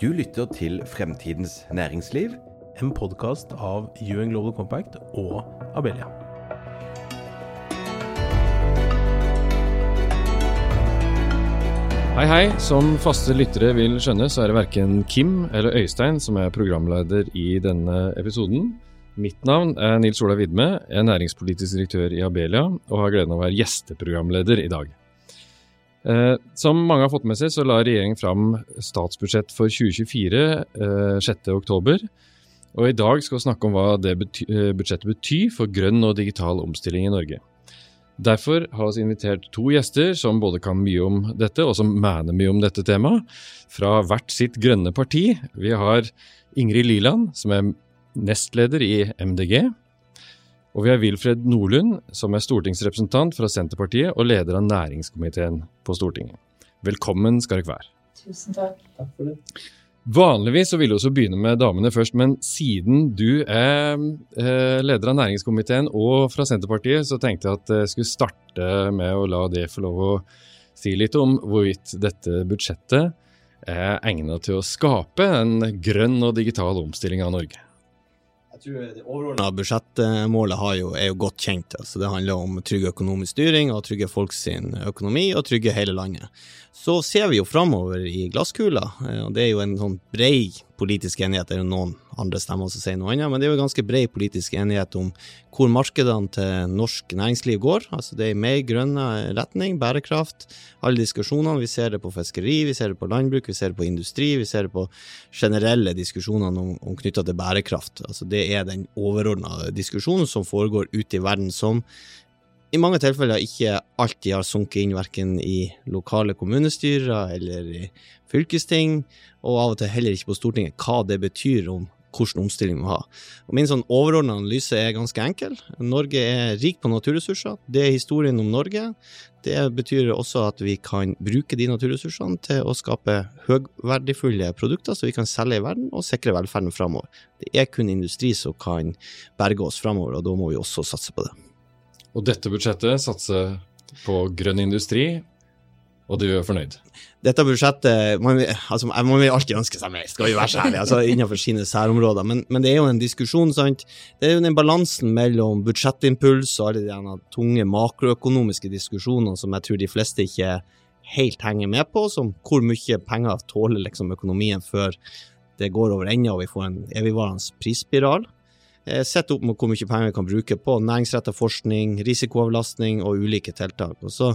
Du lytter til Fremtidens næringsliv. En podkast av UN Global Compact og Abelia. Hei, hei. Som faste lyttere vil skjønne, så er det verken Kim eller Øystein som er programleder i denne episoden. Mitt navn er Nils Olav Vidme, er næringspolitisk direktør i Abelia og har gleden av å være gjesteprogramleder i dag. Eh, som mange har fått med seg, så la regjeringen fram statsbudsjett for 2024 eh, 6.10. Og i dag skal vi snakke om hva det eh, budsjettet betyr for grønn og digital omstilling i Norge. Derfor har vi invitert to gjester som både kan mye om dette, og som mener mye om dette temaet, fra hvert sitt grønne parti. Vi har Ingrid Liland, som er nestleder i MDG. Og vi har Wilfred Nordlund, som er stortingsrepresentant fra Senterpartiet og leder av næringskomiteen på Stortinget. Velkommen skal dere være. Tusen takk. Takk for det. Vanligvis så vil vi også begynne med damene først, men siden du er eh, leder av næringskomiteen og fra Senterpartiet, så tenkte jeg at jeg skulle starte med å la det få lov å si litt om hvorvidt dette budsjettet er egnet til å skape en grønn og digital omstilling av Norge. Jeg tror Det overordna budsjettmålet er jo godt kjent. altså Det handler om trygg økonomisk styring og trygge folk sin økonomi og trygge hele landet. Så ser vi jo framover i glasskula, eh, det er jo en sånn brei politisk enighet. Det er jo noen andre stemmer som sier noe annet, men det er jo ganske bred politisk enighet om hvor markedene til norsk næringsliv går. Altså Det er i mer grønn retning, bærekraft, alle diskusjonene. Vi ser det på fiskeri, vi ser det på landbruk, vi ser det på industri, vi ser det på generelle diskusjonene om, om knytta til bærekraft. Altså Det er den overordna diskusjonen som foregår ute i verden, som i mange tilfeller ikke alltid har sunket inn verken i lokale kommunestyrer eller i fylkesting, og av og til heller ikke på Stortinget, hva det betyr om hvilken omstilling vi må ha. Og Min sånn overordna analyse er ganske enkel. Norge er rik på naturressurser. Det er historien om Norge. Det betyr også at vi kan bruke de naturressursene til å skape høgverdifulle produkter som vi kan selge i verden og sikre velferden framover. Det er kun industri som kan berge oss framover, og da må vi også satse på det. Og dette budsjettet satser på grønn industri, og du er fornøyd? Dette budsjettet Man, altså, man vil alltid ønske seg mer, skal vi være så ærlige, altså, innenfor sine særområder. Men, men, det er jo en diskusjon, sant. Det er jo den balansen mellom budsjettimpuls og alle de tunge makroøkonomiske diskusjonene som jeg tror de fleste ikke helt henger med på, som hvor mye penger tåler liksom økonomien før det går over ende og vi får en evigvarende prisspiral. Eh, sett opp med hvor mye penger vi kan bruke på næringsrettet forskning, risikoavlastning og ulike tiltak. Og så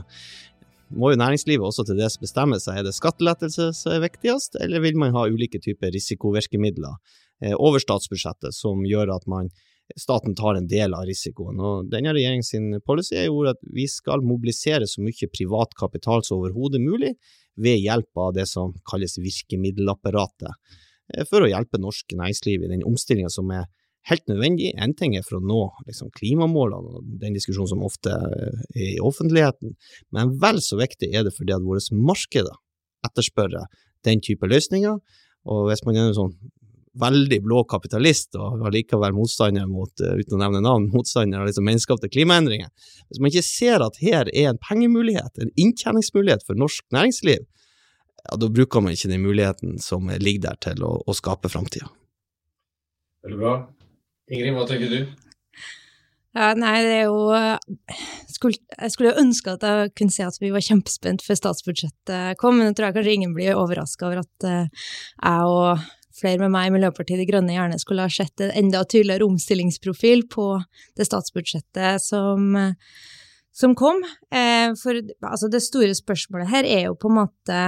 må jo næringslivet også til dels bestemme seg. Er det skattelettelse som er viktigst, eller vil man ha ulike typer risikovirkemidler eh, over statsbudsjettet som gjør at man, staten tar en del av risikoen. Og Denne regjeringens policy er jo at vi skal mobilisere så mye privat kapital som overhodet mulig ved hjelp av det som kalles virkemiddelapparatet, eh, for å hjelpe norsk næringsliv i den omstillinga som er helt nødvendig. Én ting er for å nå liksom, klimamålene og den diskusjonen som ofte er i offentligheten, men vel så viktig er det fordi at våre markeder etterspør den type løsninger. Og hvis man er en sånn veldig blå kapitalist og allikevel motstander mot, eh, uten å nevne navn, motstander av liksom menneskeskapte klimaendringer, hvis man ikke ser at her er en pengemulighet, en inntjeningsmulighet for norsk næringsliv, ja, da bruker man ikke den muligheten som ligger der til å, å skape framtida. Veldig bra. Ingrid, hva tenker du? Ja, nei, det er jo skulle, Jeg skulle jo ønske at jeg kunne si at vi var kjempespent før statsbudsjettet kom, men jeg tror jeg kanskje ingen blir overraska over at uh, jeg og flere med meg i Miljøpartiet De Grønne gjerne skulle ha sett en enda tydeligere omstillingsprofil på det statsbudsjettet som, som kom. Eh, for altså, det store spørsmålet her er jo på en måte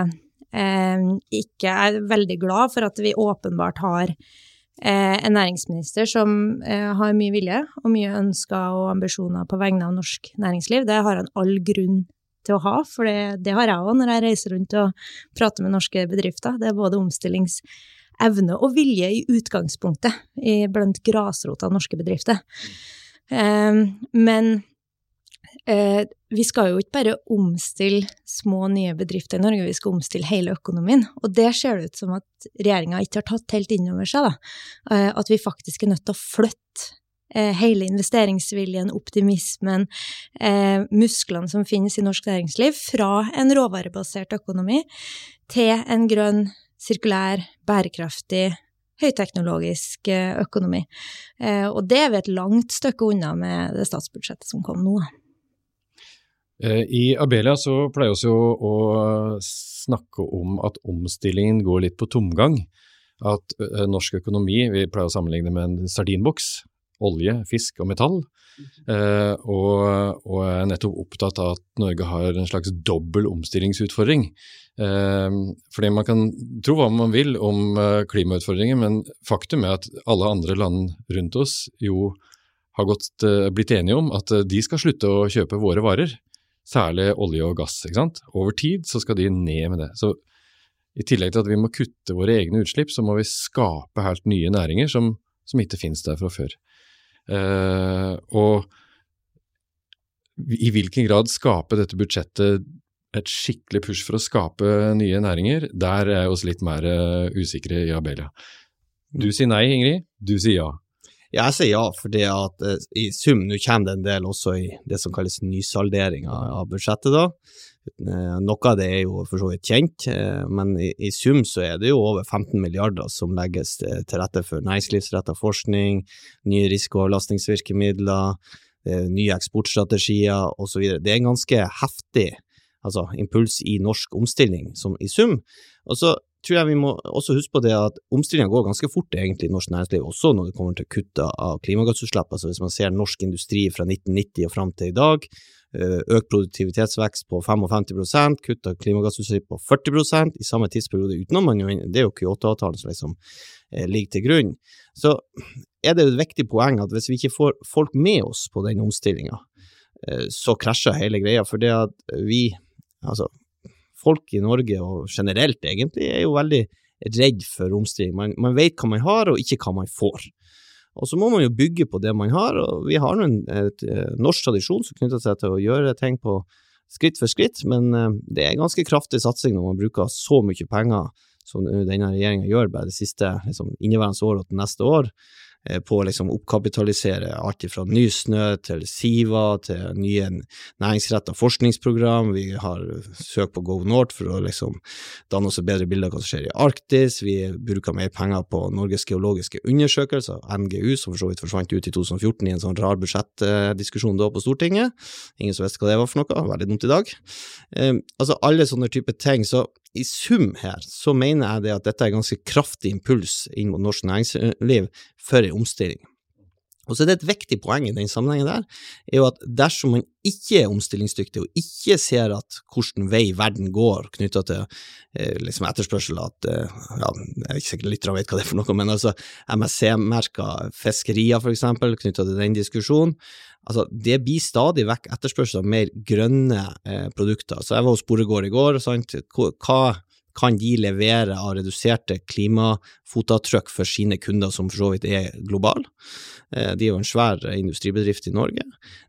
eh, ikke Jeg er veldig glad for at vi åpenbart har Eh, en næringsminister som eh, har mye vilje og mye ønsker og ambisjoner på vegne av norsk næringsliv. Det har han all grunn til å ha, for det, det har jeg òg når jeg reiser rundt og prater med norske bedrifter. Det er både omstillingsevne og vilje i utgangspunktet i, blant grasrota norske bedrifter. Eh, men eh, vi skal jo ikke bare omstille små, nye bedrifter i Norge, vi skal omstille hele økonomien. Og det ser det ut som at regjeringa ikke har tatt helt inn over seg, da. Eh, at vi faktisk er nødt til å flytte eh, hele investeringsviljen, optimismen, eh, musklene som finnes i norsk næringsliv, fra en råvarebasert økonomi til en grønn, sirkulær, bærekraftig, høyteknologisk eh, økonomi. Eh, og det er vi et langt stykke unna med det statsbudsjettet som kom nå. Eh, I Abelia så pleier vi å snakke om at omstillingen går litt på tomgang. At norsk økonomi, vi pleier å sammenligne med en sardinboks, olje, fisk og metall. Eh, og, og er nettopp opptatt av at Norge har en slags dobbel omstillingsutfordring. Eh, fordi man kan tro hva man vil om eh, klimautfordringer, men faktum er at alle andre land rundt oss jo har gått, eh, blitt enige om at eh, de skal slutte å kjøpe våre varer. Særlig olje og gass. ikke sant? Over tid så skal de ned med det. Så i tillegg til at vi må kutte våre egne utslipp, så må vi skape helt nye næringer som, som ikke finnes der fra før. Uh, og i hvilken grad skaper dette budsjettet et skikkelig push for å skape nye næringer? Der er vi oss litt mer uh, usikre i Abelia. Du sier nei, Ingrid. Du sier ja. Jeg sier ja, for at uh, i sum, nå kommer det en del også i det som kalles nysaldering av, budsjettet, da. Eh, noe av det er jo for så vidt kjent, eh, men i, i, sum så er det jo over 15 milliarder som legges til rette for næringslivsrettet forskning, nye risikoavlastningsvirkemidler, eh, nye eksportstrategier osv. Det er en ganske heftig altså, impuls i norsk omstilling som i sum. Og så tror jeg vi må også huske på det at omstillinga går ganske fort egentlig i norsk næringsliv, også når det kommer til kutt av klimagassutslipp. Altså hvis man ser norsk industri fra 1990 og fram til i dag, Eh, økt produktivitetsvekst på 55 kutt av klimagassutslipp på 40% i samme tidsperiode, utenom man jo, det er jo Kyoto-avtalen som liksom eh, ligger til grunn. Så er det jo et viktig poeng at hvis vi ikke får folk med oss på den omstillinga, eh, så krasjer hele greia. For det at vi, altså folk i Norge og generelt egentlig, er jo veldig redd for omstilling. Man, man vet hva man har og ikke hva man får. Og så må man jo bygge på det man har, og vi har en et, et, norsk tradisjon som knytter seg til å gjøre ting på skritt for skritt, men uh, det er ganske kraftig satsing når man bruker så mye penger som denne regjeringa gjør bare det siste liksom, inneværende år og til neste år. Eh, på å liksom oppkapitalisere alt fra Nysnø til Siva til nye næringsretta forskningsprogram. Vi har søkt på Go North for å liksom danne oss et bedre bilde av hva som skjer i Arktis. Vi bruker mer penger på Norges geologiske undersøkelser, NGU, som for så vidt forsvant ut i 2014 i en sånn rar budsjettdiskusjon da på Stortinget. Ingen som visste hva det var for noe, veldig dumt i dag. Um, altså alle sånne typer ting. Så i sum her så mener jeg det at dette er ganske kraftig impuls inn mot norsk næringsliv for en omstilling. Og så er det et viktig poeng i den sammenhengen der, er jo at dersom man ikke er omstillingsdyktig og ikke ser at hvilken vei verden går knytta til eh, liksom etterspørsel at eh, ja, Jeg er ikke sikkert lytterne vet hva det er for noe, men altså MSC-merka fiskerier, for eksempel, knytta til den diskusjonen. Altså, det blir stadig vekk etterspørsel av mer grønne eh, produkter. Så jeg var hos Boregård i går, sant. Hva kan de levere av reduserte klimafotavtrykk for sine kunder, som for så vidt er globale. Eh, de er jo en svær industribedrift i Norge.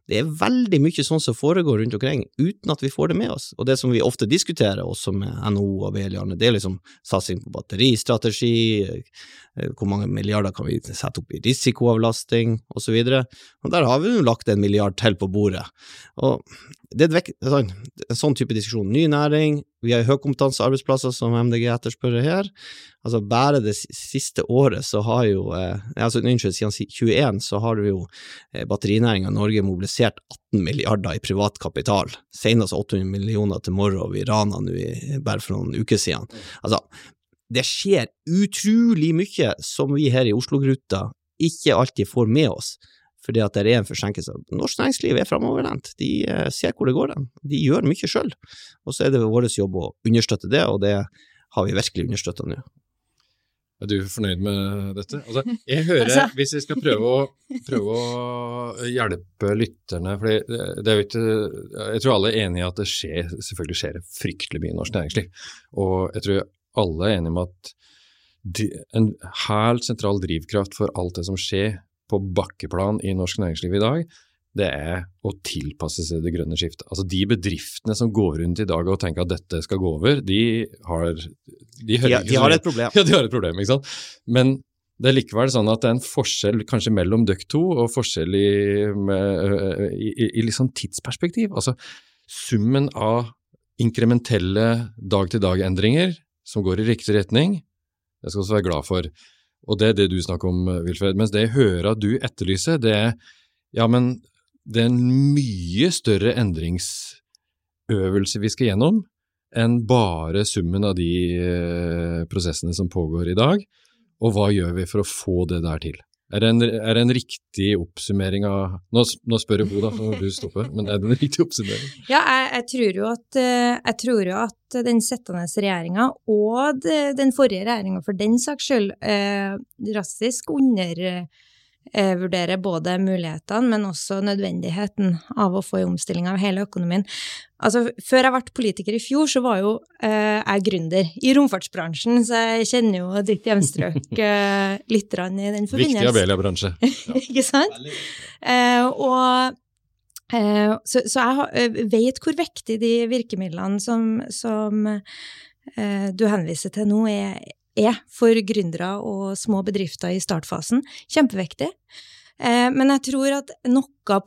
Det er veldig mye sånn som foregår rundt omkring, uten at vi får det med oss. Og det som vi ofte diskuterer, også med NHO og Beliane, det er liksom satsing på batteristrategi, eh, hvor mange milliarder kan vi sette opp i risikoavlasting, osv. Der har vi jo lagt en milliard til på bordet. Og det er sånn, en sånn type diskusjon. Ny næring, vi har høykompetansearbeidsplasser som MDG etterspør her. Altså Bare det siste året så har jo eh, altså Unnskyld, siden 21 så har jo eh, batterinæringa i Norge mobilisert 18 milliarder i privat kapital. Senest 800 millioner til Morrow i Rana nå bare for noen uker siden. Altså, det skjer utrolig mye som vi her i Oslo-Gruta ikke alltid får med oss fordi at det er en forsinkelse. Norsk næringsliv er framoverlent, de eh, ser hvor det går hen. De gjør mye sjøl. Og så er det vår jobb å understøtte det, og det har vi virkelig understøtta nå. Er du fornøyd med dette? Altså, jeg hører, altså. Hvis vi skal prøve å, prøve å hjelpe lytterne for det er jo ikke, Jeg tror alle er enige i at det skjer, selvfølgelig skjer det fryktelig mye i norsk næringsliv. Og jeg tror alle er enige om at en helt sentral drivkraft for alt det som skjer på bakkeplan i norsk næringsliv i dag, det er å tilpasse seg det grønne skiftet. Altså De bedriftene som går rundt i dag og tenker at dette skal gå over, de har De, de, de har et problem. Ja, de har et problem, ikke sant. Men det er likevel sånn at det er en forskjell kanskje mellom dere to, og forskjell i, med, i, i, i liksom tidsperspektiv. Altså summen av inkrementelle dag-til-dag-endringer som går i riktig retning, Det skal vi også være glad for. Og det er det du snakker om, Wilfred. Mens det jeg hører at du etterlyser, det er ja, men det er en mye større endringsøvelse vi skal gjennom enn bare summen av de eh, prosessene som pågår i dag. Og hva gjør vi for å få det der til? Er det en, er det en riktig oppsummering av Nå, nå spør jeg Bo, da, må du stoppe, men er det en riktig oppsummering? Ja, jeg, jeg, tror, jo at, eh, jeg tror jo at den sittende regjeringa, og den forrige regjeringa for den saks skyld, eh, drastisk under eh, vurdere både mulighetene, men også nødvendigheten av å få en omstilling av hele økonomien. Altså, før jeg ble politiker i fjor, så var jo eh, jeg gründer i romfartsbransjen, så jeg kjenner jo ditt hjemstrøk eh, litt i den forbindelse. Viktig Abelia-bransje. Ikke sant? Eh, og eh, så, så, jeg eh, vet hvor viktig de virkemidlene som, som du henviser til nå, er, er for gründere og små bedrifter i startfasen. Kjempeviktig. Eh, men jeg tror at noe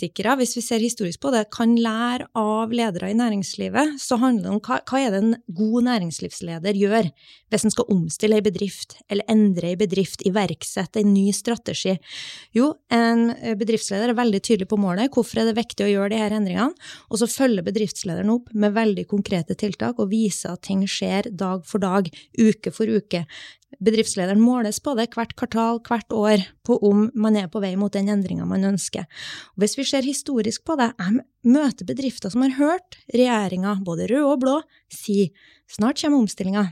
politikere, hvis vi ser historisk på det, kan lære av ledere i næringslivet, så handler det om hva, hva er det en god næringslivsleder gjør hvis en skal omstille en bedrift, eller endre en bedrift, iverksette en ny strategi. Jo, en bedriftsleder er veldig tydelig på målet, hvorfor er det viktig å gjøre de her endringene, og så følger bedriftslederen opp med veldig konkrete tiltak og viser at ting skjer dag for dag, uke for uke. Bedriftslederen måles på det hvert kvartal, hvert år, på om man er på vei mot den endringa man ønsker. Og hvis vi ser historisk på det, jeg møter bedrifter som har hørt regjeringa, både rød og blå, si snart kommer omstillinga,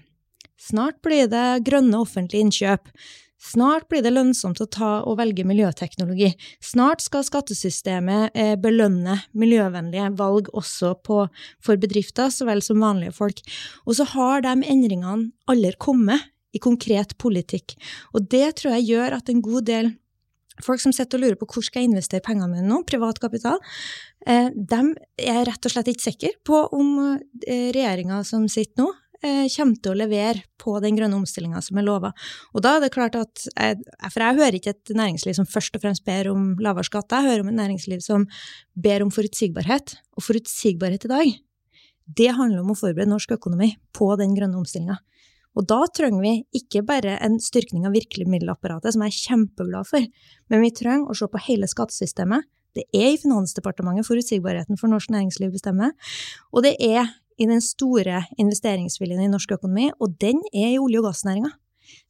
snart blir det grønne offentlige innkjøp, Snart blir det lønnsomt å ta og velge miljøteknologi. Snart skal skattesystemet eh, belønne miljøvennlige valg også på, for bedrifter så vel som vanlige folk. Og så har de endringene aldri kommet i konkret politikk. Og det tror jeg gjør at en god del folk som sitter og lurer på hvor skal jeg investere pengene mine nå, privat kapital, eh, de er rett og slett ikke sikre på om eh, regjeringa som sitter nå, eh, kommer til å levere på den grønne omstillinga som er lova. Og da er det klart at jeg, For jeg hører ikke et næringsliv som først og fremst ber om lavere skatt, jeg hører om et næringsliv som ber om forutsigbarhet. Og forutsigbarhet i dag, det handler om å forberede norsk økonomi på den grønne omstillinga. Og da trenger vi ikke bare en styrking av virkemiddelapparatet, som jeg er kjempeglad for, men vi trenger å se på hele skattesystemet. Det er i Finansdepartementet forutsigbarheten for norsk næringsliv bestemmer, og det er i den store investeringsviljen i norsk økonomi, og den er i olje- og gassnæringa.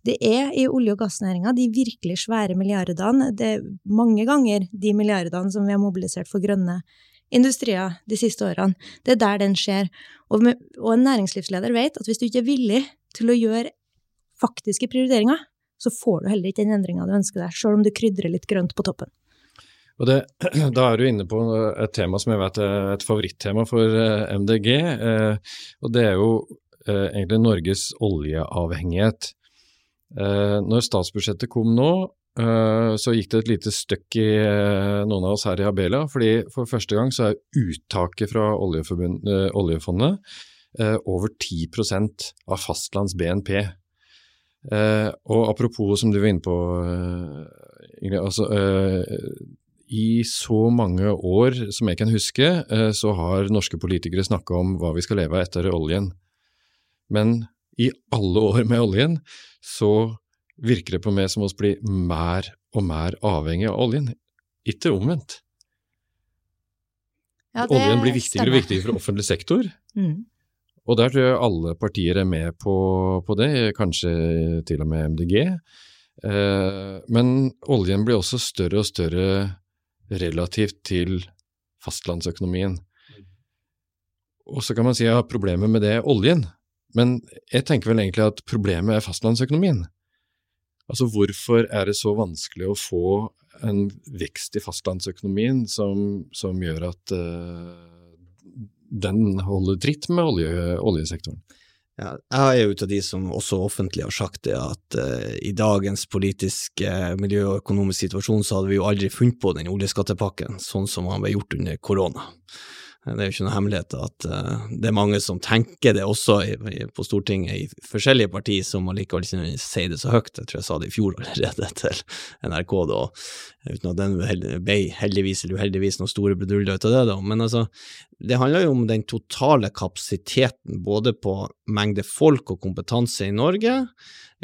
Det er i olje- og gassnæringa de virkelig svære milliardene, det er mange ganger de milliardene som vi har mobilisert for grønne industrier de siste årene. Det er der den skjer. Og, og en næringslivsleder vet at hvis du ikke er villig til å gjøre faktiske prioriteringer, så får du heller ikke den endringa du ønsker deg, sjøl om du krydrer litt grønt på toppen. Og det, Da er du inne på et tema som jeg vet er et favorittema for eh, MDG. Eh, og Det er jo eh, egentlig Norges oljeavhengighet. Når statsbudsjettet kom nå, så gikk det et lite støkk i noen av oss her i Abelia. fordi For første gang så er uttaket fra oljefondet Eh, over 10% av fastlands BNP. Eh, og apropos som du var inne på, eh, Ingrid. altså i så mange år som jeg kan huske, så har norske politikere snakka om hva vi skal leve av etter oljen. Men i alle år med oljen så virker det på meg som oss blir mer og mer avhengig av oljen, ikke omvendt. Ja, oljen blir viktigere og viktigere for offentlig sektor. Mm. Og der tror jeg alle partier er med på, på det, kanskje til og med MDG. Eh, men oljen blir også større og større relativt til fastlandsøkonomien. Og så kan man si at ja, problemet med det er oljen, men jeg tenker vel egentlig at problemet er fastlandsøkonomien. Altså hvorfor er det så vanskelig å få en vekst i fastlandsøkonomien som, som gjør at uh, den holder dritt med olje, oljesektoren. Ja, jeg er jo ut av de som også offentlig har sagt det, at uh, i dagens politiske, uh, miljø- og økonomiske situasjon så hadde vi jo aldri funnet på den oljeskattepakken sånn som han ble gjort under korona. Det er jo ikke noe hemmelighet at uh, det er mange som tenker det også på Stortinget i forskjellige partier, som allikevel ikke sier det så høyt. Jeg tror jeg sa det i fjor allerede til NRK, da, uten at den ble heldigvis eller uheldigvis noen store bruduljer ut av det. da. Men altså, det handler jo om den totale kapasiteten, både på mengde folk og kompetanse i Norge,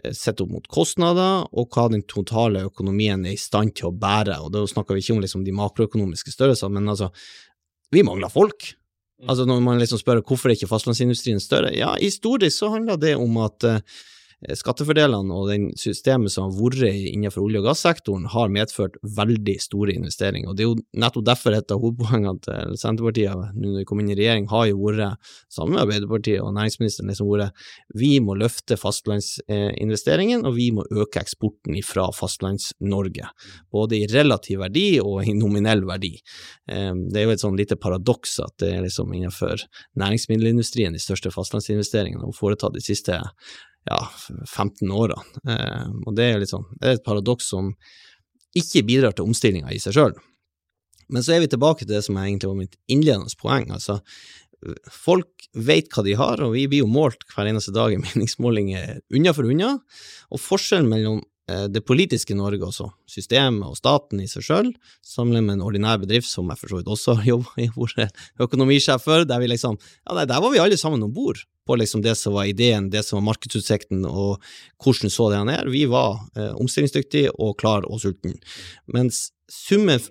eh, sett opp mot kostnader, og hva den totale økonomien er i stand til å bære. Og Da snakker vi ikke om liksom de makroøkonomiske størrelsene, men altså, vi mangler folk. Mm. Altså Når man liksom spør hvorfor er ikke fastlandsindustrien større, ja, historisk så handler det om at uh, skattefordelene og den systemet som har vært innenfor olje- og gassektoren, har medført veldig store investeringer. og Det er jo nettopp derfor et av hovedpoengene til Senterpartiet nå når vi kom inn i regjering, har jo vært, sammen med Arbeiderpartiet og næringsministeren, liksom vært vi må løfte fastlandsinvesteringen, og vi må øke eksporten fra Fastlands-Norge. Både i relativ verdi og i nominell verdi. Eh, det er jo et sånn lite paradoks at det er liksom innenfor næringsmiddelindustrien de største fastlandsinvesteringene har foretatt de siste ja, 15 årene. Eh, og det er, sånn, det er et paradoks som ikke bidrar til omstillinga i seg sjøl. Men så er vi tilbake til det som egentlig var mitt innledende poeng. altså Folk vet hva de har, og vi blir jo målt hver eneste dag i meningsmålinger unna for unna. Og forskjellen mellom Eh, det politiske Norge også, systemet og staten i seg sjøl, sammenlignet med en ordinær bedrift, som jeg for så vidt også har vært økonomisjef for, der vi liksom Ja, nei, der var vi alle sammen om bord på liksom det som var ideen, det som var markedsutsikten, og hvordan så det ned. Vi var eh, omstillingsdyktige og klar og sulten. Mens summen,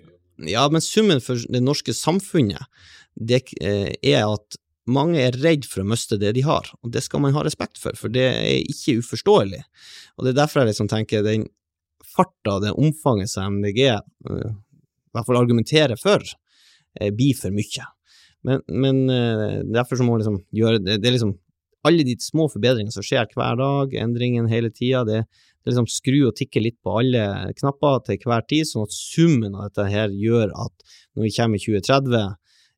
ja, men summen for det norske samfunnet, det eh, er at mange er redd for å miste det de har, og det skal man ha respekt for, for det er ikke uforståelig. Og det er derfor jeg liksom tenker den farta, det omfanget som MDG eh, i hvert fall argumenterer for, uh, blir for mye. Men, men uh, derfor så må man liksom gjøre det, det er liksom alle de små forbedringene som skjer hver dag, endringene hele tida, det, det liksom skru og tikke litt på alle knapper til hver tid, sånn at summen av dette her gjør at når vi kommer i 2030,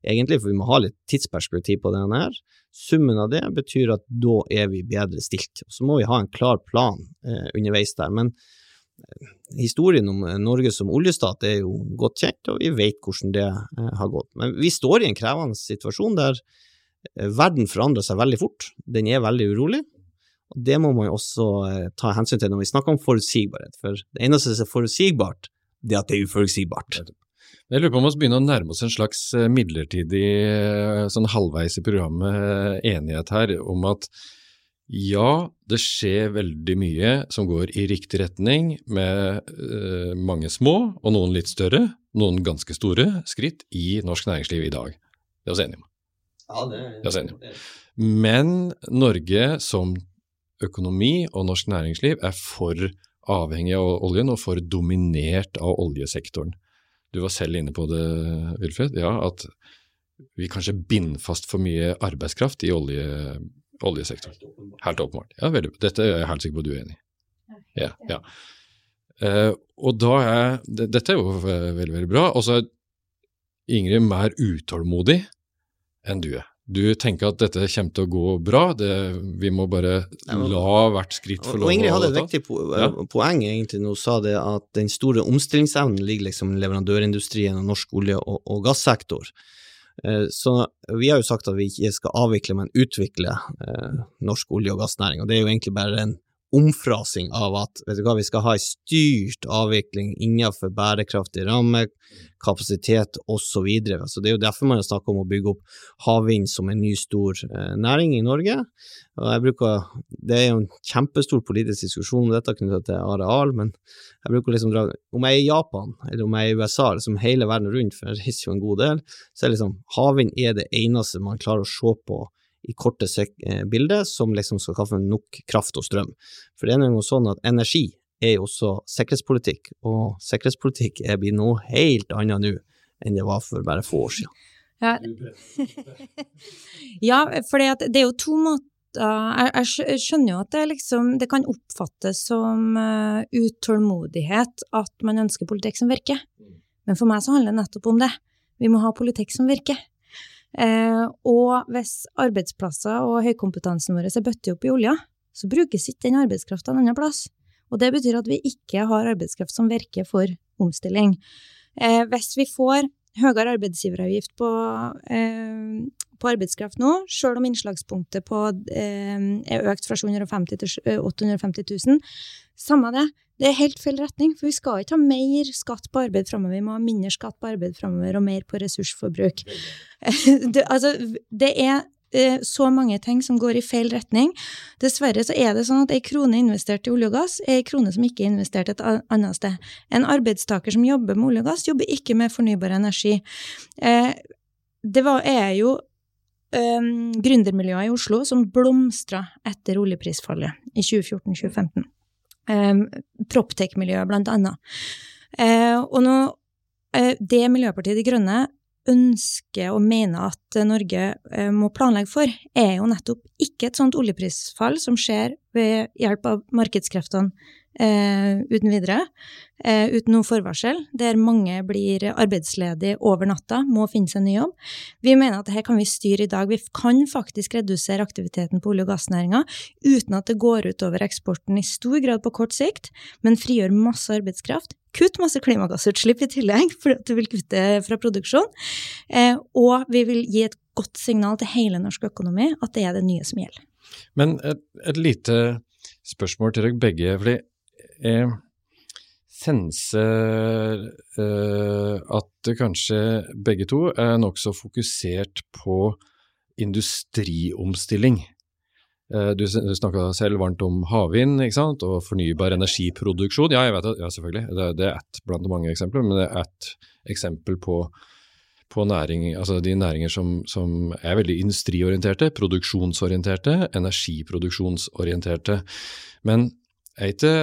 egentlig, for vi må ha litt tidsperspektiv på denne her. Summen av det betyr at da er vi bedre stilt. Så må vi ha en klar plan eh, underveis der. Men eh, historien om eh, Norge som oljestat er jo godt kjent, og vi vet hvordan det eh, har gått. Men vi står i en krevende situasjon der verden forandrer seg veldig fort. Den er veldig urolig. Og Det må man også eh, ta hensyn til når vi snakker om forutsigbarhet. For det eneste som er forutsigbart, det er at det er uforutsigbart. Jeg lurer på om vi begynner å nærme oss en slags eh, midlertidig, eh, sånn halvveis i programmet, eh, enighet her om at ja, det skjer veldig mye som går i riktig retning, med uh, mange små, og noen litt større, noen ganske store, skritt i norsk næringsliv i dag. Det er vi enige om. Ja, det er vi. Men Norge som økonomi og norsk næringsliv er for avhengig av oljen og for dominert av oljesektoren. Du var selv inne på det, Wilfred, ja, at vi kanskje binder fast for mye arbeidskraft i olje, oljesektoren. Helt åpenbart. Ja, veldig, dette er jeg helt sikker på at du er enig i. Ja, ja. Uh, og da er Dette er jo veldig, veldig bra. Og så er Ingrid mer utålmodig enn du er. Du tenker at dette kommer til å gå bra, det, vi må bare la hvert skritt få lov å Og Ingrid hadde et viktig po ja. poeng egentlig når hun sa det at den store omstillingsevnen ligger liksom i leverandørindustrien og norsk olje- og, og gassektor. Eh, så vi har jo sagt at vi ikke skal avvikle, men utvikle eh, norsk olje- og gassnæring, og det er jo egentlig bare en omfrasing av at hva, vi skal ha en styrt avvikling innenfor bærekraftig ramme, kapasitet osv. Så det er jo derfor man snakker om å bygge opp havvind som en ny stor eh, næring i Norge. Bruker, Det er jo en kjempestor politisk diskusjon om dette knyttet til areal, men jeg bruker liksom dra Om jeg er i Japan, eller om jeg er i USA, liksom hele verden rundt, for jeg reiser jo en god del, så er liksom havvind er det eneste man klarer å se på i korte eh, bilder som liksom skal skaffe nok kraft og strøm. For det er noe sånn at energi er jo også sikkerhetspolitikk, og sikkerhetspolitikk er blitt noe helt annet nå enn det var for bare få år siden. Ja, ja for det er jo to måter jeg, skjønner jo at det, liksom, det kan oppfattes som uh, utålmodighet at man ønsker politikk som virker. Men for meg så handler det nettopp om det. Vi må ha politikk som virker. Eh, og hvis arbeidsplasser og høykompetansen vår er bøttet opp i olja, så brukes ikke den arbeidskrafta en annen plass. Og det betyr at vi ikke har arbeidskraft som virker for omstilling. Eh, hvis vi får høyere arbeidsgiveravgift på, eh, på arbeidskraft nå, selv om innslagspunktet på, eh, er økt fra 750 til 850 000. Samme det. Det er helt feil retning, for vi skal ikke ha mer skatt på arbeid framover. Vi må ha mindre skatt på arbeid framover og mer på ressursforbruk. det, altså, det er eh, så mange ting som går i feil retning. Dessverre så er det sånn at ei krone investert i olje og gass er ei krone som ikke er investert et annet sted. En arbeidstaker som jobber med olje og gass, jobber ikke med fornybar energi. Eh, det var, er jo um, gründermiljøer i Oslo som blomstra etter oljeprisfallet i 2014-2015 eh, Proptech-miljøet, blant annet. Eh, og nå, eh, det Miljøpartiet De Grønne ønsker og mener at Norge eh, må planlegge for, er jo nettopp ikke et sånt oljeprisfall som skjer ved hjelp av markedskreftene eh, uten videre, eh, uten noe forvarsel, der mange blir arbeidsledige over natta, må finne seg en ny jobb. Vi mener at dette kan vi styre i dag. Vi kan faktisk redusere aktiviteten på olje- og gassnæringa uten at det går utover eksporten i stor grad på kort sikt, men frigjør masse arbeidskraft. Kutt masse klimagassutslipp i tillegg, fordi du vil kutte fra produksjon. Eh, og vi vil gi et godt signal til hele norsk økonomi at det er det nye som gjelder. Men et, et lite spørsmål til dere begge. fordi eh, senser eh, at kanskje begge to er nokså fokusert på industriomstilling. Eh, du, du snakka selv varmt om havvind og fornybar energiproduksjon. Ja, jeg vet det, ja, selvfølgelig. Det, det er ett blant mange eksempler, men det er ett eksempel på, på næring, altså de næringer som, som, er veldig industriorienterte, produksjonsorienterte, energiproduksjonsorienterte. Men er ikke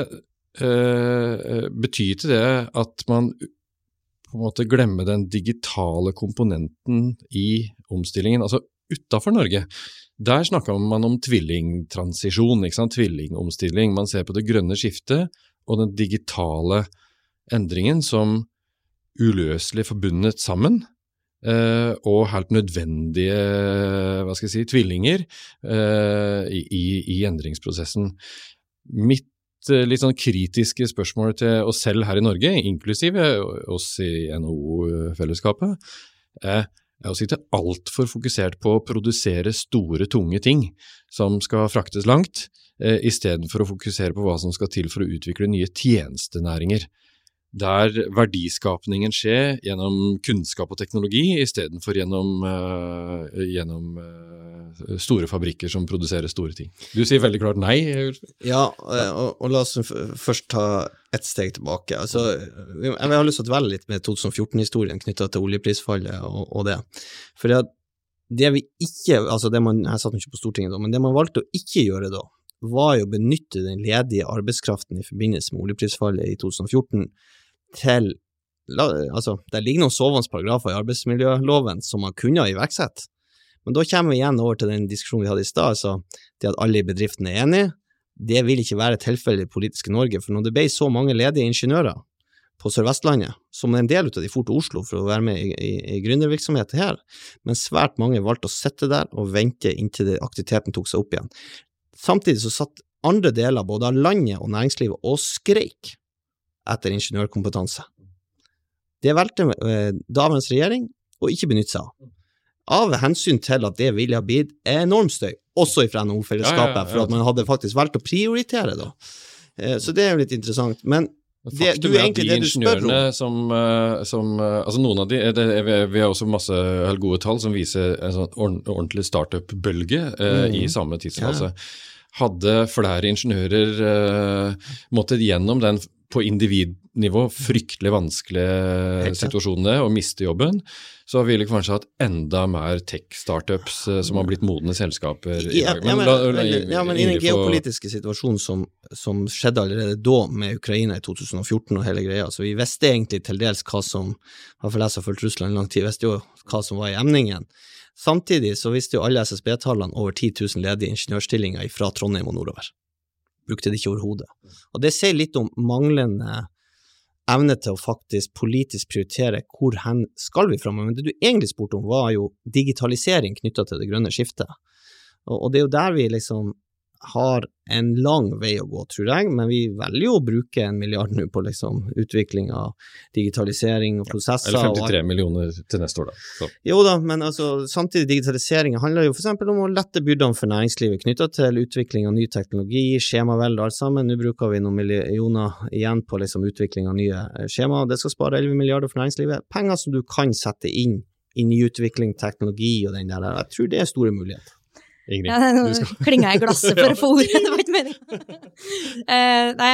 uh, Betyr ikke det at man på en måte glemmer den digitale komponenten i omstillingen, altså utafor Norge? Der snakker man om tvillingtransisjon, tvillingomstilling. Man ser på det grønne skiftet og den digitale endringen som uløselig forbundet sammen. Uh, og helt nødvendige hva skal jeg si, tvillinger uh, i, i, endringsprosessen. Mitt Eh, litt sånn kritiske spørsmål til oss selv her i Norge, inklusive oss i NHO-fellesskapet, er å sitte altfor fokusert på å produsere store, tunge ting som skal fraktes langt, eh, istedenfor å fokusere på hva som skal til for å utvikle nye tjenestenæringer der verdiskapningen skjer gjennom kunnskap og teknologi istedenfor gjennom, uh, gjennom uh, store fabrikker som produserer store ting. Du sier veldig klart nei. Ja, og, og la oss først ta ett steg tilbake. Altså, jeg har lyst til å dvele litt med 2014-historien knytta til oljeprisfallet og, og det. For det vi ikke, altså det man, Jeg satt ikke på Stortinget da, men det man valgte å ikke gjøre da, var jo å benytte den ledige arbeidskraften i forbindelse med oljeprisfallet i 2014 til Altså, det ligger noen sovende paragrafer i arbeidsmiljøloven som man kunne ha iverksatt, men da kommer vi igjen over til den diskusjonen vi hadde i stad, altså det at alle i bedriften er enige. Det vil ikke være tilfellet i politiske Norge, for når det ble så mange ledige ingeniører på Sør-Vestlandet, som en del av de for til Oslo for å være med i, i, i gründervirksomhet her, men svært mange valgte å sitte der og vente inntil aktiviteten tok seg opp igjen. Samtidig så satt andre deler både av landet og næringslivet og skreik etter ingeniørkompetanse. Det valgte eh, dagens regjering å ikke benytte seg av. Av hensyn til at det ville ha blitt enorm støy, også fra NHO-fellesskapet, ja, ja, ja, for at man hadde faktisk valgt å prioritere da. Eh, så det er jo litt interessant. Men det, du, er du spør om. Som, eh, som, altså noen av de, det, Vi har også masse gode tall som viser en sånn ordentlig startup-bølge eh, mm. i samme tidsfase. Hadde flere ingeniører eh, måttet gjennom den på individnivå fryktelig vanskelige situasjoner å miste jobben, så har vi kanskje hatt enda mer tech-startups eh, som har blitt modne selskaper i dag. Men, ja, men, la, la, ja, men i den geopolitiske situasjonen som, som, skjedde allerede da med Ukraina i 2014 og hele greia, så vi visste egentlig til dels hva som har jeg har fulgt Russland i lang tid, visste jo hva som var i emningen. Samtidig så visste jo alle SSB-tallene over 10 000 ledige ingeniørstillinger fra Trondheim og nordover brukte det ikke overhodet. Og det sier litt om manglende evne til å faktisk politisk prioritere hvor hen skal vi framover. Men det du egentlig spurte om, var jo digitalisering knytta til det grønne skiftet. Og, og, det er jo der vi liksom har en lang vei å gå, tror jeg, men vi velger jo å bruke en milliard nå på liksom utvikling av digitalisering og prosesser. Eller og 53 millioner til neste år, da. Så. Jo da, men altså, samtidig digitalisering handler jo f.eks. om å lette byrdene for næringslivet knytta til utvikling av ny teknologi, skjemavelde og alt sammen. Nå bruker vi noen millioner igjen på liksom utvikling av nye eh, skjema. Det skal spare 11 milliarder for næringslivet. Penger som du kan sette inn i nyutvikling, teknologi og den der. Jeg tror det er store muligheter. Ingrid, Ja, nå du skal klinger jeg i glasset for å få ordet, det var ikke meningen. uh, nei,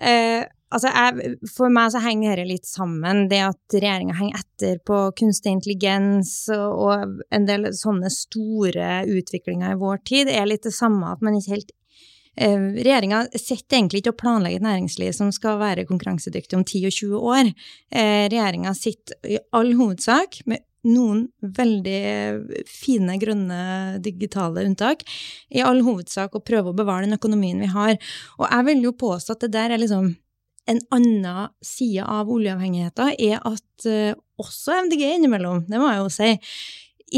uh, altså jeg, for meg så henger dette litt sammen. Det at regjeringa henger etter på kunstig intelligens og, en del sånne store utviklinger i vår tid, er litt det samme at man ikke helt eh, Regjeringa sitter egentlig ikke og planlegger et næringsliv som skal være konkurransedyktig om 10 og 20 år. Eh, Regjeringa sitter i all hovedsak med noen veldig fine, grønne digitale unntak, i all hovedsak å prøve å bevare den økonomien vi har. Og jeg vil jo påstå at det der er liksom en annen side av oljeavhengigheten, er at uh, også MDG innimellom, det må jeg jo si,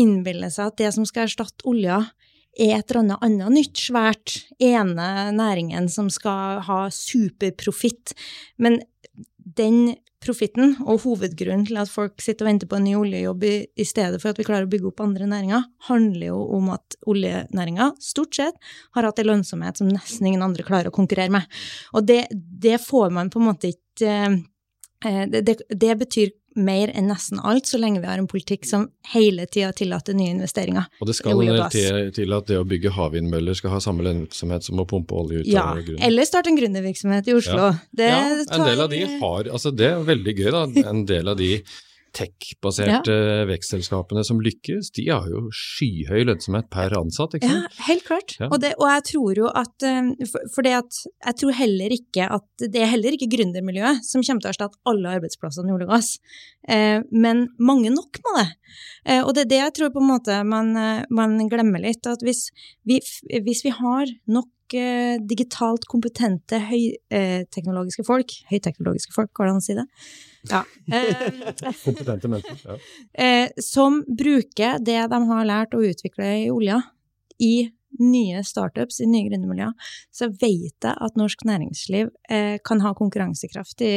innbiller seg at det som skal erstatte olja, er et eller annet annet nytt, svært, ene næringen som skal ha superprofitt. Men den profitten, og hovedgrunnen til at folk sitter og venter på en ny oljejobb i, i stedet for at vi klarer å bygge opp andre næringer, handler jo om at oljenæringa stort sett har hatt en lønnsomhet som nesten ingen andre klarer å konkurrere med. Og det, det får man på en måte ikke eh, det, det, det betyr mer enn nesten alt, så lenge vi har en politikk som hele tida tillater nye investeringer. Og det skal til, til at det å bygge havvindmøller skal ha samme lønnsomhet som å pumpe olje ut Ja, av grunnen. eller starte en gründervirksomhet i Oslo. Det ja, en del av de har altså Det er veldig gøy, da. En del av de tech-baserte vekstselskapene som lykkes, de har jo skyhøy lønnsomhet per ansatt, ikke Ja, helt klart. Ja. Og, det, og jeg tror jo at eh, For, det at jeg tror heller ikke at Det er heller ikke gründermiljøet som kommer til å erstatte alle arbeidsplassene i olje og gass, eh, men mange nok med det. Eh, og det er det jeg tror på en måte man, man glemmer litt. At hvis vi, hvis vi har nok digitalt kompetente høyteknologiske folk Høyteknologiske folk, går det an å si det? Ja. Eh, Kompetente mennesker. Ja. eh, som bruker det de har lært å utvikle i olja, i nye startups, i nye gründermiljøer, så vet jeg at norsk næringsliv eh, kan ha konkurransekraft i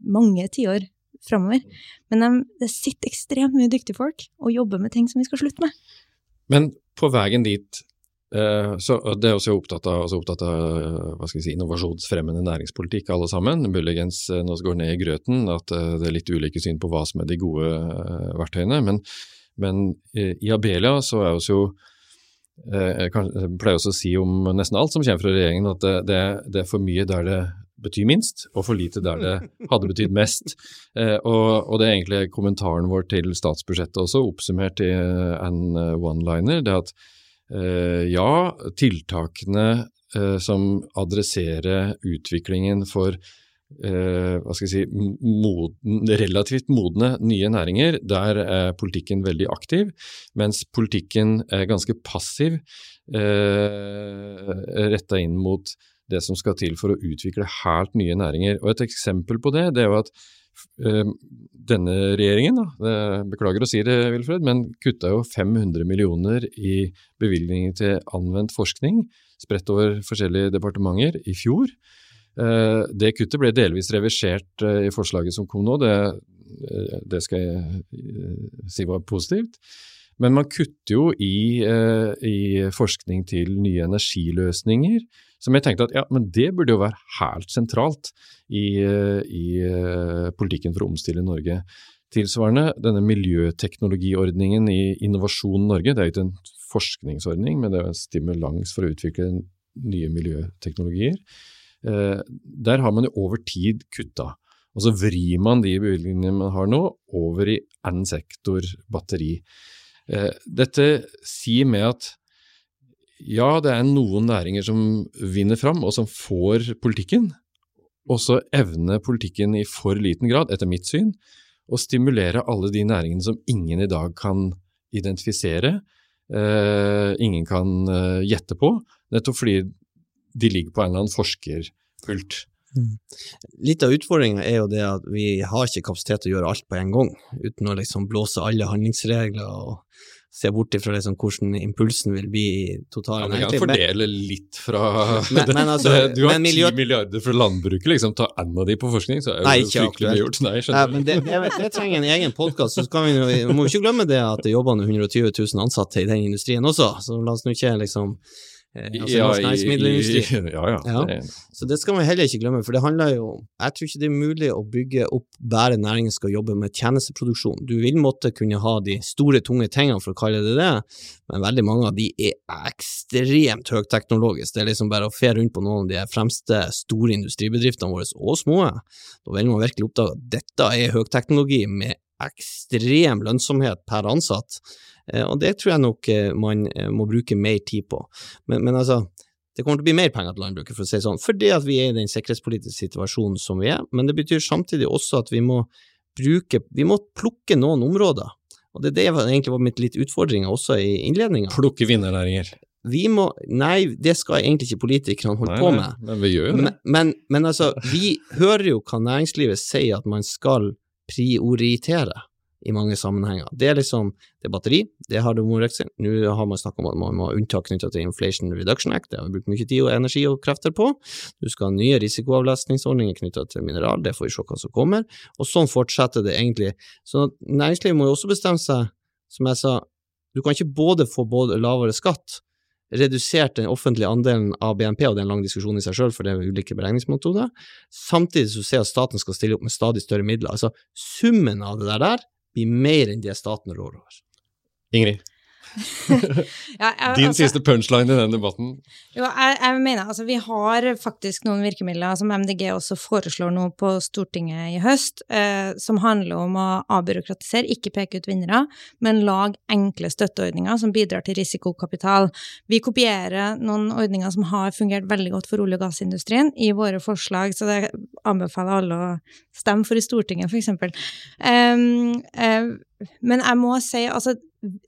mange tiår framover. Men de, det sitter ekstremt mye dyktige folk og jobber med ting som vi skal slutte med. Men på veien dit eh, så Det er også opptatt av, også opptatt av eh, si, innovasjonsfremmende næringspolitikk, alle sammen. Muligens nå når vi går ned i grøten, at eh, det er litt ulike syn på hva som er de gode eh, verktøyene. Men, men eh, i Abelia så er vi jo eh, Jeg pleier også å si om nesten alt som kommer fra regjeringen, at det, det, det er for mye der det betyr minst, og for lite der det hadde betydd mest. Eh, og, og det er egentlig kommentaren vår til statsbudsjettet også, oppsummert i eh, en eh, one-liner. Det at eh, ja, tiltakene eh, som adresserer utviklingen for eh, hva skal jeg si, moden, relativt modne nye næringer, der er politikken veldig aktiv, mens politikken er ganske passiv eh, retta inn mot det som skal til for å utvikle helt nye næringer. Og Et eksempel på det, det er jo at eh, denne regjeringen, da, beklager å si det, Wilfred, men kutta jo 500 millioner i bevilgninger til anvendt forskning, spredt over forskjellige departementer, i fjor. Eh, Det kuttet ble delvis reversert eh, i forslaget som kom nå, det, eh, det skal jeg eh, si var positivt. Men man kutter jo i, eh, i forskning til nye energiløsninger, som jeg tenkte at ja, men det burde jo være helt sentralt i, eh, i eh, politikken for å omstille Norge. Tilsvarende denne miljøteknologiordningen i Innovasjon Norge, det er jo ikke en forskningsordning, men det er en stimulans for å utvikle nye miljøteknologier. Eh, der har man jo over tid kutta. Og så vrir man de bevilgningene man har nå, over i én sektor, batteri. Dette sier med at ja, det er noen næringer som vinner fram, og som får politikken. Og så evner politikken i for liten grad, etter mitt syn, å stimulere alle de næringene som ingen i dag kan identifisere, eh, ingen kan eh, gjette på, nettopp fordi de ligger på en eller annen forskerpult. Litt av utfordringa er jo det at vi har ikke kapasitet til å gjøre alt på en gang, uten å liksom blåse alle handlingsregler og se bort ifra liksom hvordan impulsen vil bli i totalen. Ja, vi kan fordele litt fra Men- men altså, det, Du har ti milliarder fra landbruket, liksom. Ta en av de på forskning, så er Nei, det jo fryktelig mye gjort. Nei, skjønner men det, det, det trenger en egen podkast. Så skal vi, vi må jo ikke glemme det at det jobber 120 000 ansatte i den industrien også, så la oss nå ikke liksom altså Ja, norsk i- næringsmiddelindustri. i- Ja, ja. Ja. det- Så det skal vi heller ikke glemme, for det handler jo om Jeg tror ikke det er mulig å bygge opp bare næringen skal jobbe med tjenesteproduksjon. Du vil måtte kunne ha de store, tunge tingene, for å kalle det det, men veldig mange av de er ekstremt høyteknologiske. Det er liksom bare å fe rundt på noen av de fremste store industribedriftene våre, og små. Da vil man virkelig oppdage at dette er høyteknologi med ekstrem lønnsomhet per ansatt. Eh, Og det tror jeg nok eh, man eh, må bruke mer tid på. Men, men altså, det kommer til å bli mer penger til landbruket, for å si det sånn, fordi at vi er i den sikkerhetspolitiske situasjonen som vi er, men det betyr samtidig også at vi må bruke, vi må plukke noen områder. Og det, det var egentlig var mitt litt utfordringer også i innledninga. Plukke vinnernæringer. Vi må Nei, det skal egentlig ikke politikerne holde Nei, på nei, med. Men vi gjør jo det. Men, men, men altså, vi hører jo hva næringslivet sier at man skal prioritere i mange sammenhenger. Det er liksom det er batteri, det har det vært Nå har man snakket om at man må ha unntak knyttet til Inflation Reduction Act, det har vi brukt mye tid og energi og krefter på. Du skal ha nye risikoavlastningsordninger knyttet til mineral, det får vi se hva som kommer. Og sånn fortsetter det egentlig. Så næringslivet må jo også bestemme seg, som jeg sa, du kan ikke både få både lavere skatt, redusert den offentlige andelen av BNP, og det er en lang diskusjon i seg selv, for det er ulike beregningsmetoder, samtidig du ser at staten skal stille opp med stadig større midler. Altså, summen av det der blir mer enn det staten rår over. Ingrid, Ja, jeg- din altså- siste punchline i den debatten. Jo, jeg, jeg mener altså vi har faktisk noen virkemidler som MDG også foreslår nå på Stortinget i høst, eh, som handler om å avbyråkratisere, ikke peke ut vinnere, men lage enkle støtteordninger som bidrar til risikokapital. Vi kopierer noen ordninger som har fungert veldig godt for olje- og gassindustrien i våre forslag, så det anbefaler alle å stemme for i Stortinget, eksempel. Um, eh, men jeg må si, altså,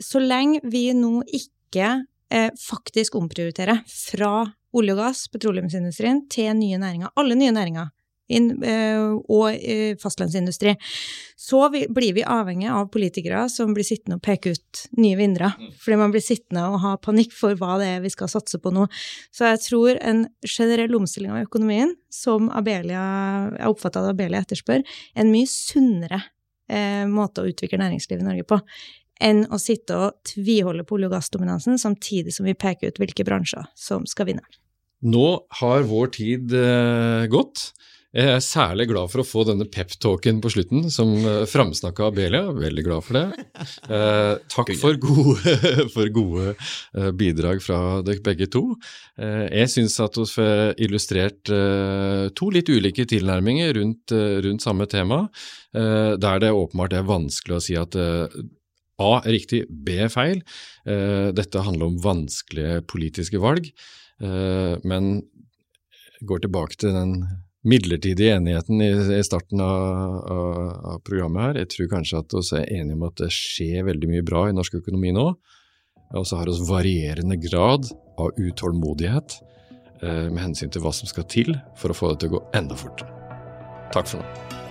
så lenge vi nå ikke eh, faktisk omprioriterer fra olje og gass, petroleumsindustrien, til nye næringer, alle nye næringer, inn, eh, og eh, fastlandsindustri, så vi, blir vi avhengig av politikere som blir sittende og peke ut nye vinnere. Fordi man blir sittende og ha panikk for hva det er vi skal satse på nå. Så jeg tror en generell omstilling av økonomien, som Abelia, jeg oppfatter at Abelia etterspør, er en mye sunnere eh, måte å utvikle næringslivet i Norge på enn å sitte og tviholde på olje- og gassdominansen, samtidig som vi peker ut hvilke bransjer som skal vinne. Nå har vår tid eh, gått. Jeg er særlig glad for å få denne pep-talken på slutten, som eh, framsnakka Abelia. Veldig glad for det. Eh, takk for gode, for gode eh, bidrag fra dere begge to. Eh, jeg syns at vi får illustrert eh, to litt ulike tilnærminger rundt, eh, rundt samme tema, der det åpenbart er vanskelig å si at A er riktig, B er feil. Dette handler om vanskelige politiske valg, men går tilbake til den midlertidige enigheten i, i starten av, av, av programmet her. Jeg tror kanskje at vi er enige om at det skjer veldig mye bra i norsk økonomi nå, og så har vi varierende grad av utålmodighet eh, med hensyn til hva som skal til for å få det til å gå enda fortere. Takk for nå.